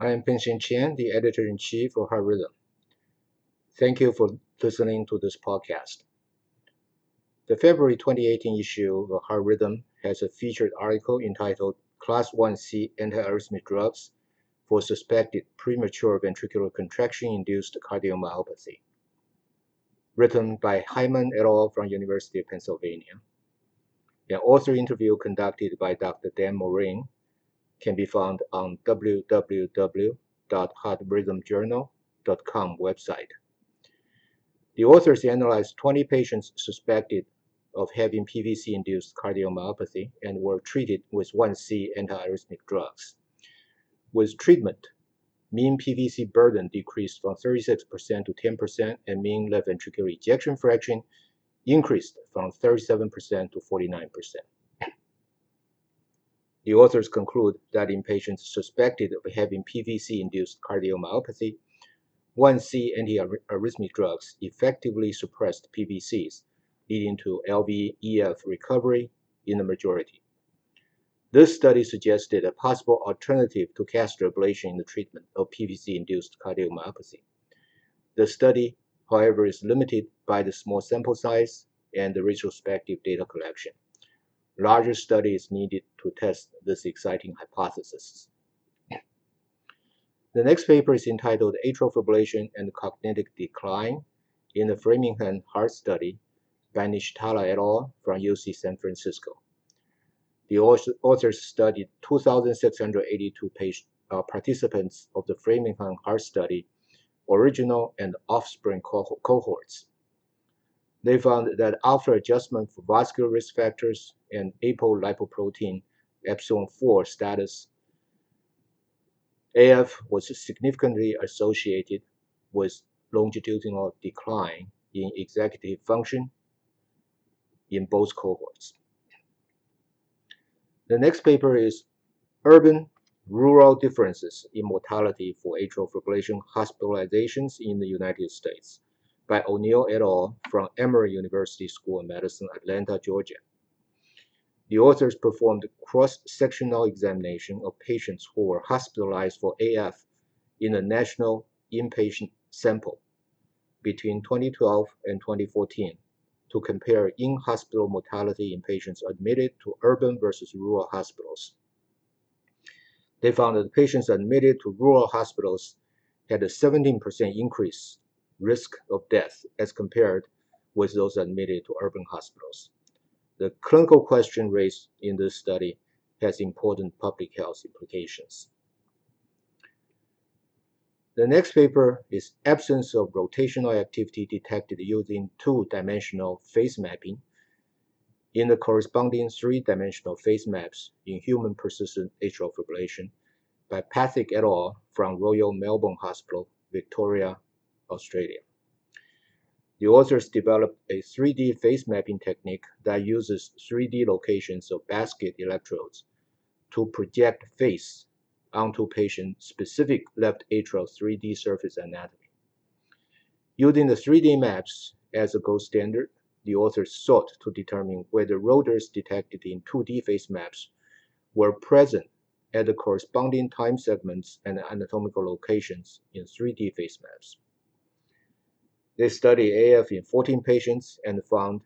I am Peng-Sheng Chen, the editor-in-chief of Heart Rhythm. Thank you for listening to this podcast. The February 2018 issue of Heart Rhythm has a featured article entitled Class 1C Antiarrhythmic Drugs for Suspected Premature Ventricular Contraction-Induced Cardiomyopathy, written by Hyman et al. from University of Pennsylvania. An author interview conducted by Dr. Dan Morin can be found on www.heartrhythmjournal.com website. The authors analyzed 20 patients suspected of having PVC-induced cardiomyopathy and were treated with 1C antiarrhythmic drugs. With treatment, mean PVC burden decreased from 36% to 10% and mean left ventricular ejection fraction increased from 37% to 49%. The authors conclude that in patients suspected of having PVC-induced cardiomyopathy, 1C antiarrhythmic drugs effectively suppressed PVCs, leading to LVEF recovery in the majority. This study suggested a possible alternative to catheter ablation in the treatment of PVC-induced cardiomyopathy. The study, however, is limited by the small sample size and the retrospective data collection larger study is needed to test this exciting hypothesis. The next paper is entitled Atrial Fibrillation and Cognitive Decline in the Framingham Heart Study by Nishtala et al. from UC San Francisco. The authors studied 2,682 patient, uh, participants of the Framingham Heart Study, original and offspring co cohorts. They found that after adjustment for vascular risk factors and apolipoprotein epsilon 4 status, AF was significantly associated with longitudinal decline in executive function in both cohorts. The next paper is Urban Rural Differences in Mortality for Atrial Fibrillation Hospitalizations in the United States by O'Neal et al. from Emory University School of Medicine, Atlanta, Georgia. The authors performed a cross-sectional examination of patients who were hospitalized for AF in a national inpatient sample between 2012 and 2014 to compare in-hospital mortality in patients admitted to urban versus rural hospitals. They found that patients admitted to rural hospitals had a 17% increase risk of death as compared with those admitted to urban hospitals. The clinical question raised in this study has important public health implications. The next paper is absence of rotational activity detected using two-dimensional phase mapping in the corresponding three-dimensional phase maps in human persistent atrial fibrillation by Pathik et al. from Royal Melbourne Hospital, Victoria, Australia. The authors developed a 3D phase mapping technique that uses 3D locations of basket electrodes to project phase onto patient-specific left atrial 3D surface anatomy. Using the 3D maps as a gold standard, the authors sought to determine whether rotors detected in 2D phase maps were present at the corresponding time segments and anatomical locations in 3D phase maps. They studied AF in 14 patients and found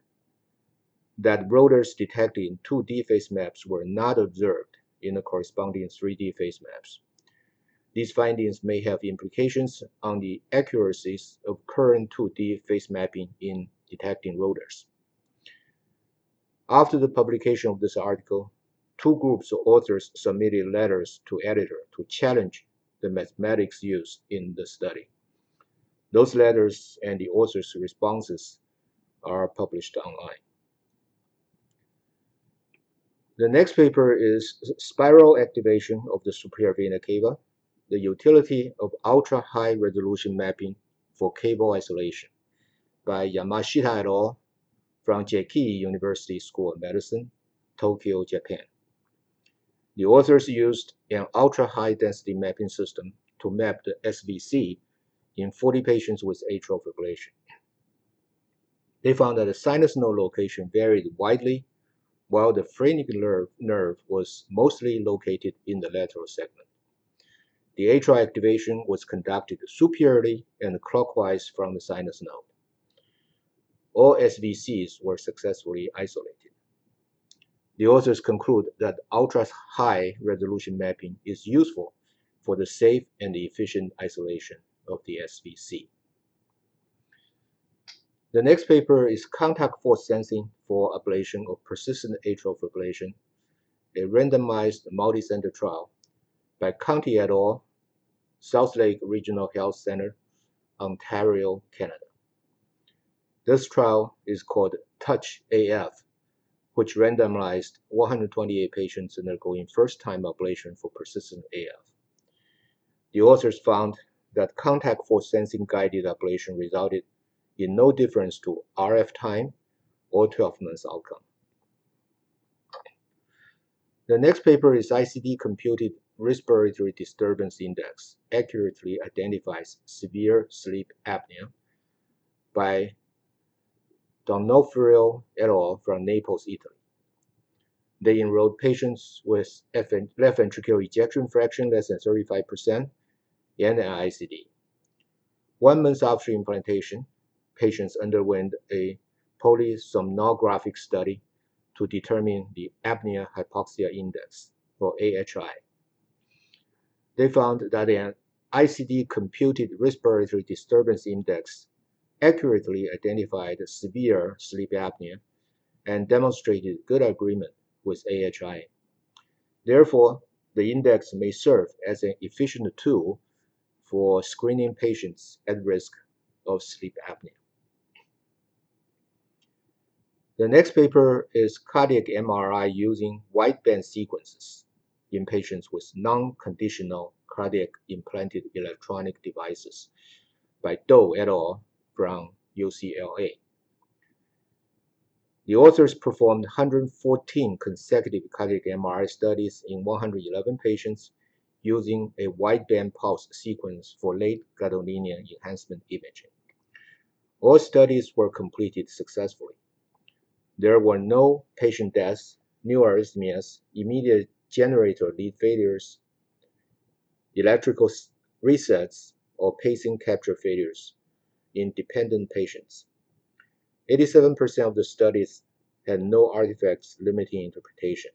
that rotors detected in 2D phase maps were not observed in the corresponding 3D phase maps. These findings may have implications on the accuracies of current 2D phase mapping in detecting rotors. After the publication of this article, two groups of authors submitted letters to editor to challenge the mathematics used in the study. Those letters and the author's responses are published online. The next paper is Spiral Activation of the Superior Vena Cava, the utility of ultra-high resolution mapping for caval isolation by Yamashita et al. from Jikei University School of Medicine, Tokyo, Japan. The authors used an ultra-high density mapping system to map the SVC in 40 patients with atrial fibrillation. They found that the sinus node location varied widely, while the phrenic nerve, nerve was mostly located in the lateral segment. The atrial activation was conducted superiorly and clockwise from the sinus node. All SVCs were successfully isolated. The authors conclude that ultra-high resolution mapping is useful for the safe and efficient isolation of the SVC. The next paper is contact force sensing for ablation of persistent atrial fibrillation, a randomized multicenter trial by Conti et al., Southlake Regional Health Center, Ontario, Canada. This trial is called Touch AF, which randomized 128 patients undergoing first-time ablation for persistent AF. The authors found that contact force sensing guided ablation resulted in no difference to RF time or 12 months outcome. The next paper is ICD computed respiratory disturbance index accurately identifies severe sleep apnea by D'Onofrio et al. from Naples, Italy. They enrolled patients with left ventricular ejection fraction less than 35% and an ICD. One month after implantation, patients underwent a polysomnographic study to determine the apnea hypopnea index, or AHI. They found that an ICD computed respiratory disturbance index accurately identified severe sleep apnea and demonstrated good agreement with AHI. Therefore, the index may serve as an efficient tool for screening patients at risk of sleep apnea. The next paper is cardiac MRI using wideband sequences in patients with non-conditional cardiac implanted electronic devices by Doe et al. from UCLA. The authors performed 114 consecutive cardiac MRI studies in 111 patients using a wideband pulse sequence for late gadolinium enhancement imaging. All studies were completed successfully. There were no patient deaths, new arrhythmias, immediate generator lead failures, electrical resets, or pacing capture failures in dependent patients. 87% of the studies had no artifacts limiting interpretation.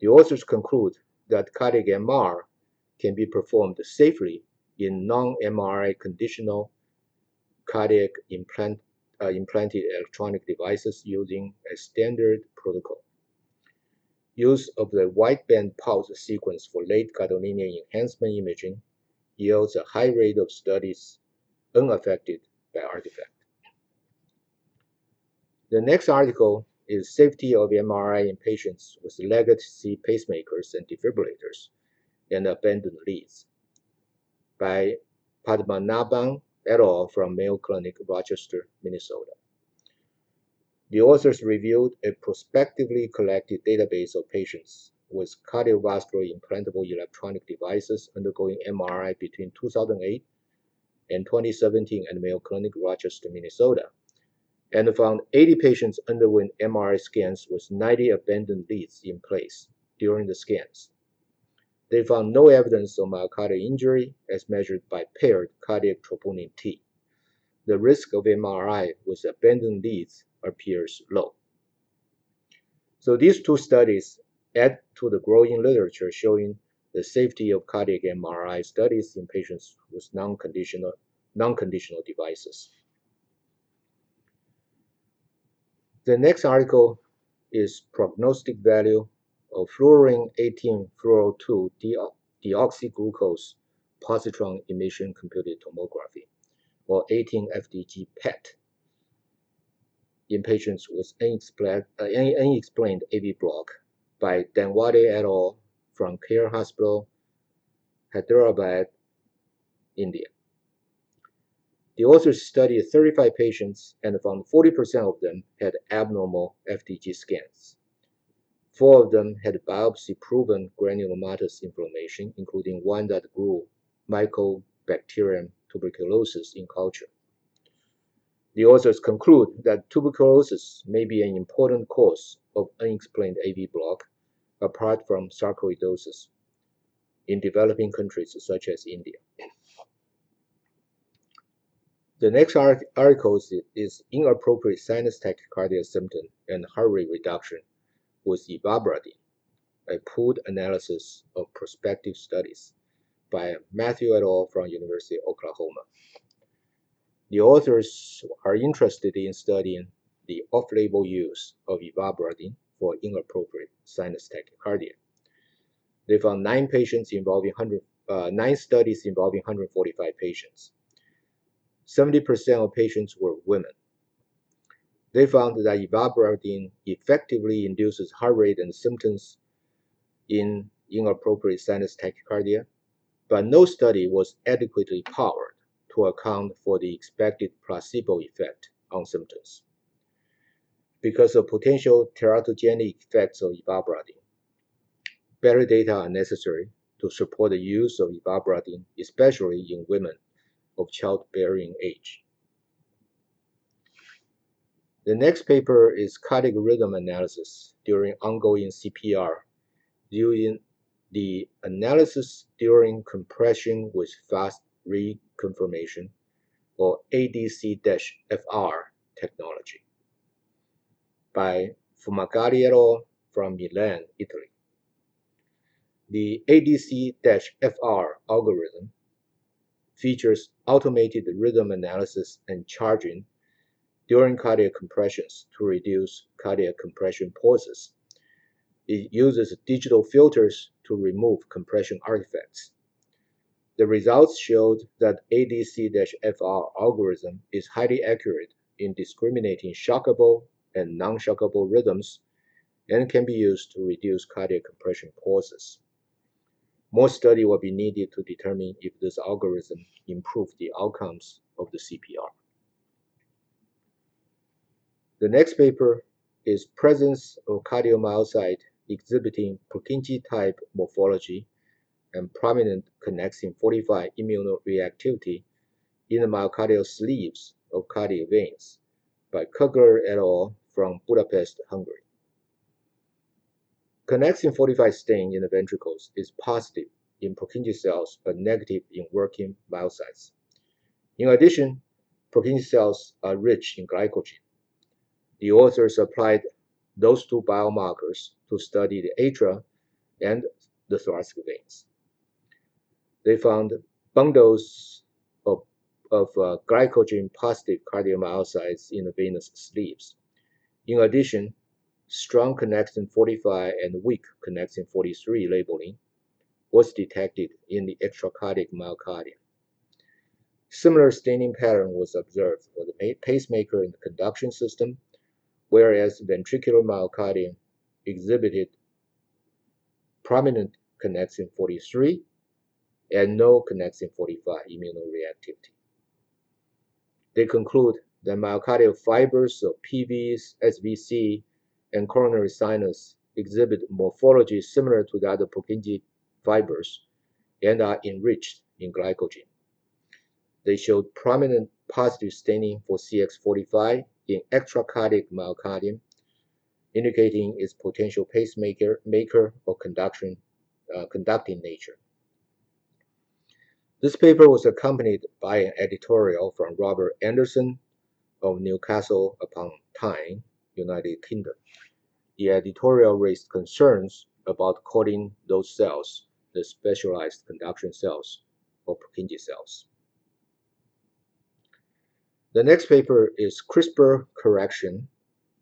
The authors conclude that cardiac MR can be performed safely in non-MRI conditional cardiac implant uh, implanted electronic devices using a standard protocol. Use of the wideband pulse sequence for late gadolinium enhancement imaging yields a high rate of studies unaffected by artifact. The next article is safety of MRI in patients with legacy pacemakers and defibrillators and abandoned leads by Padmanabhan et al. from Mayo Clinic, Rochester, Minnesota. The authors reviewed a prospectively collected database of patients with cardiovascular implantable electronic devices undergoing MRI between 2008 and 2017 at Mayo Clinic, Rochester, Minnesota, and found 80 patients underwent MRI scans with 90 abandoned leads in place during the scans. They found no evidence of myocardial injury as measured by paired cardiac troponin T. The risk of MRI with abandoned leads appears low. So these two studies add to the growing literature showing the safety of cardiac MRI studies in patients with non-conditional non-conditional devices. The next article is prognostic value of fluorine 18 fluoro2 deoxyglucose positron emission computed tomography, or 18-FDG PET, in patients with unexplained, uh, unexplained AV block by Danwade et al. from Care Hospital, Hyderabad, India. The authors studied 35 patients and found 40% of them had abnormal FDG scans. Four of them had biopsy-proven granulomatous inflammation, including one that grew Mycobacterium tuberculosis in culture. The authors conclude that tuberculosis may be an important cause of unexplained AV block, apart from sarcoidosis. in developing countries such as India. The next article is inappropriate sinus tachycardia symptom and heart rate reduction with ivabradine, a pooled analysis of prospective studies by Matthew et al. from University of Oklahoma. The authors are interested in studying the off-label use of ivabradine for inappropriate sinus tachycardia. They found nine patients involving 100, uh, nine studies involving 145 patients. 70% of patients were women. They found that ivabradine effectively induces heart rate and symptoms in inappropriate sinus tachycardia, but no study was adequately powered to account for the expected placebo effect on symptoms because of potential teratogenic effects of ivabradine. Better data are necessary to support the use of ivabradine, especially in women of childbearing age. The next paper is cardiac rhythm analysis during ongoing CPR using the analysis during compression with fast reconfirmation or ADC-FR technology by Fumagalli et al. from Milan, Italy. The ADC-FR algorithm features automated rhythm analysis and charging during cardiac compressions to reduce cardiac compression pauses. It uses digital filters to remove compression artifacts. The results showed that ADC-FR algorithm is highly accurate in discriminating shockable and non-shockable rhythms and can be used to reduce cardiac compression pauses. More study will be needed to determine if this algorithm improves the outcomes of the CPR. The next paper is presence of cardiomyocyte exhibiting Purkinje type morphology and prominent connexin 45 immunoreactivity in the myocardial sleeves of cardiac veins by Kugler et al from Budapest, Hungary. Connexin 45 stain in the ventricles is positive in Purkinje cells but negative in working myocytes. In addition, Purkinje cells are rich in glycogen. The authors applied those two biomarkers to study the atria and the thoracic veins. They found bundles of, of uh, glycogen positive cardiomyocytes in the venous sleeves. In addition, strong connexin 45 and weak connexin 43 labeling was detected in the extracardiac myocardium. Similar staining pattern was observed for the pacemaker and the conduction system, whereas ventricular myocardium exhibited prominent connexin 43 and no connexin 45 immunoreactivity. They conclude that myocardial fibers of PVs, SVC, and coronary sinus exhibit morphology similar to that of Purkinje fibers and are enriched in glycogen. They showed prominent positive staining for CX45 in extracardiac myocardium, indicating its potential pacemaker maker or conduction, uh, conducting nature. This paper was accompanied by an editorial from Robert Anderson of Newcastle upon Tyne, United Kingdom. The editorial raised concerns about calling those cells the specialized conduction cells or Purkinje cells. The next paper is CRISPR correction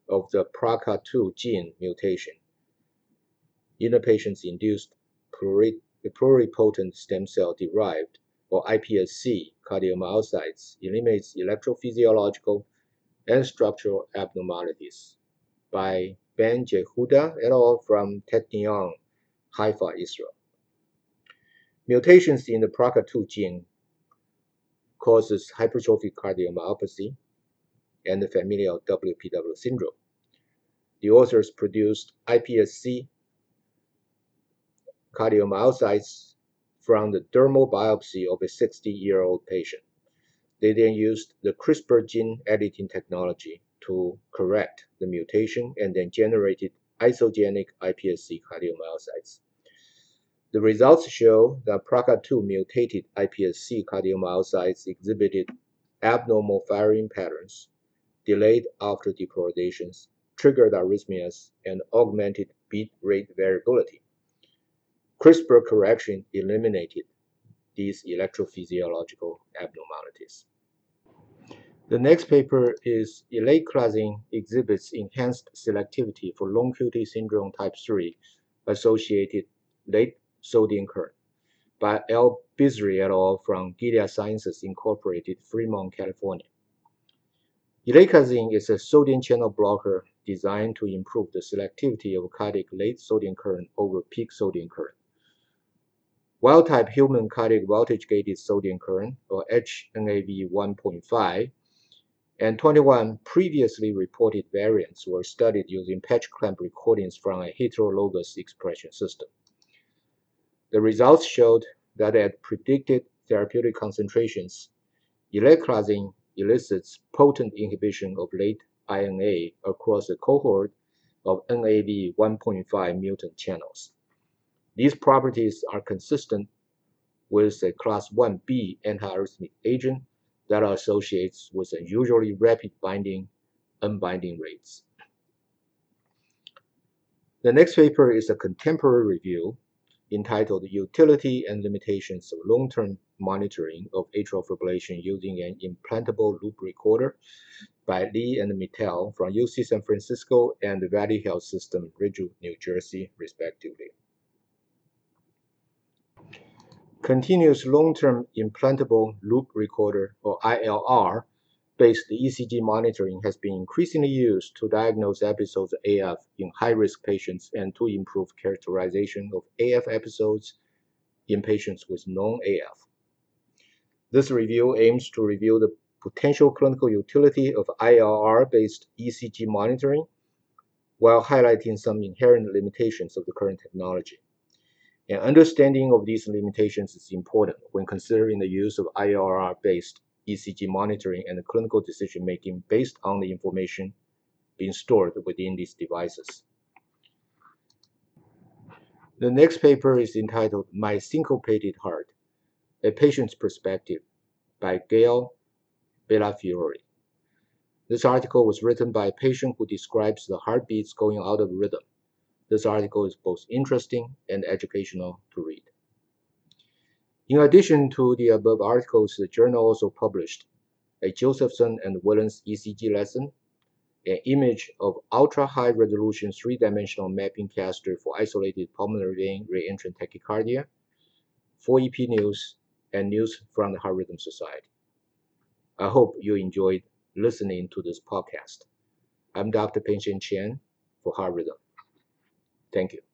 of the PRKAG2 gene mutation in a patient's induced pluripotent stem cell derived or iPSC cardiomyocytes eliminates electrophysiological and structural abnormalities by Ben Jehuda et al. from Technion, Haifa, Israel. Mutations in the PRKAG2 gene causes hypertrophic cardiomyopathy and the familial WPW syndrome. The authors produced iPSC cardiomyocytes from the dermal biopsy of a 60-year-old patient. They then used the CRISPR gene editing technology to correct the mutation and then generated isogenic iPSC cardiomyocytes. The results show that PRKAG2 mutated iPSC cardiomyocytes exhibited abnormal firing patterns, delayed after depolarizations, triggered arrhythmias, and augmented beat rate variability. CRISPR correction eliminated these electrophysiological abnormalities. The next paper is eleclazine exhibits enhanced selectivity for long QT syndrome type 3 associated late sodium current by L. Bisri et al. from Gilead Sciences Incorporated, Fremont, California. Eleclazine is a sodium channel blocker designed to improve the selectivity of cardiac late sodium current over peak sodium current. Wild-type human cardiac voltage-gated sodium current, or HNAV 1.5, and 21 previously reported variants were studied using patch clamp recordings from a heterologous expression system. The results showed that at predicted therapeutic concentrations, eleclazine elicits potent inhibition of late INA across a cohort of NAV 1.5 mutant channels. These properties are consistent with a class 1b antiarrhythmic agent that associates with unusually rapid binding unbinding rates. The next paper is a contemporary review entitled Utility and Limitations of Long-Term Monitoring of Atrial Fibrillation Using an Implantable Loop Recorder by Lee and Mittal from UC San Francisco and the Valley Health System, Ridgewood, New Jersey, respectively. Continuous long-term implantable loop recorder, or ILR, based ECG monitoring has been increasingly used to diagnose episodes of AF in high-risk patients and to improve characterization of AF episodes in patients with known AF. This review aims to review the potential clinical utility of ILR-based ECG monitoring while highlighting some inherent limitations of the current technology. An understanding of these limitations is important when considering the use of ILR-based ECG monitoring and clinical decision-making based on the information being stored within these devices. The next paper is entitled My Syncopated Heart, A Patient's Perspective by Gail Bellafiore. This article was written by a patient who describes the heartbeats going out of rhythm this article is both interesting and educational to read. In addition to the above articles, the journal also published a Josephson and Willems ECG lesson, an image of ultra-high resolution three-dimensional mapping caster for isolated pulmonary vein reentrant tachycardia, 4EP news, and news from the Heart Rhythm Society. I hope you enjoyed listening to this podcast. I'm Dr. Peng Chen for Heart Rhythm. Thank you.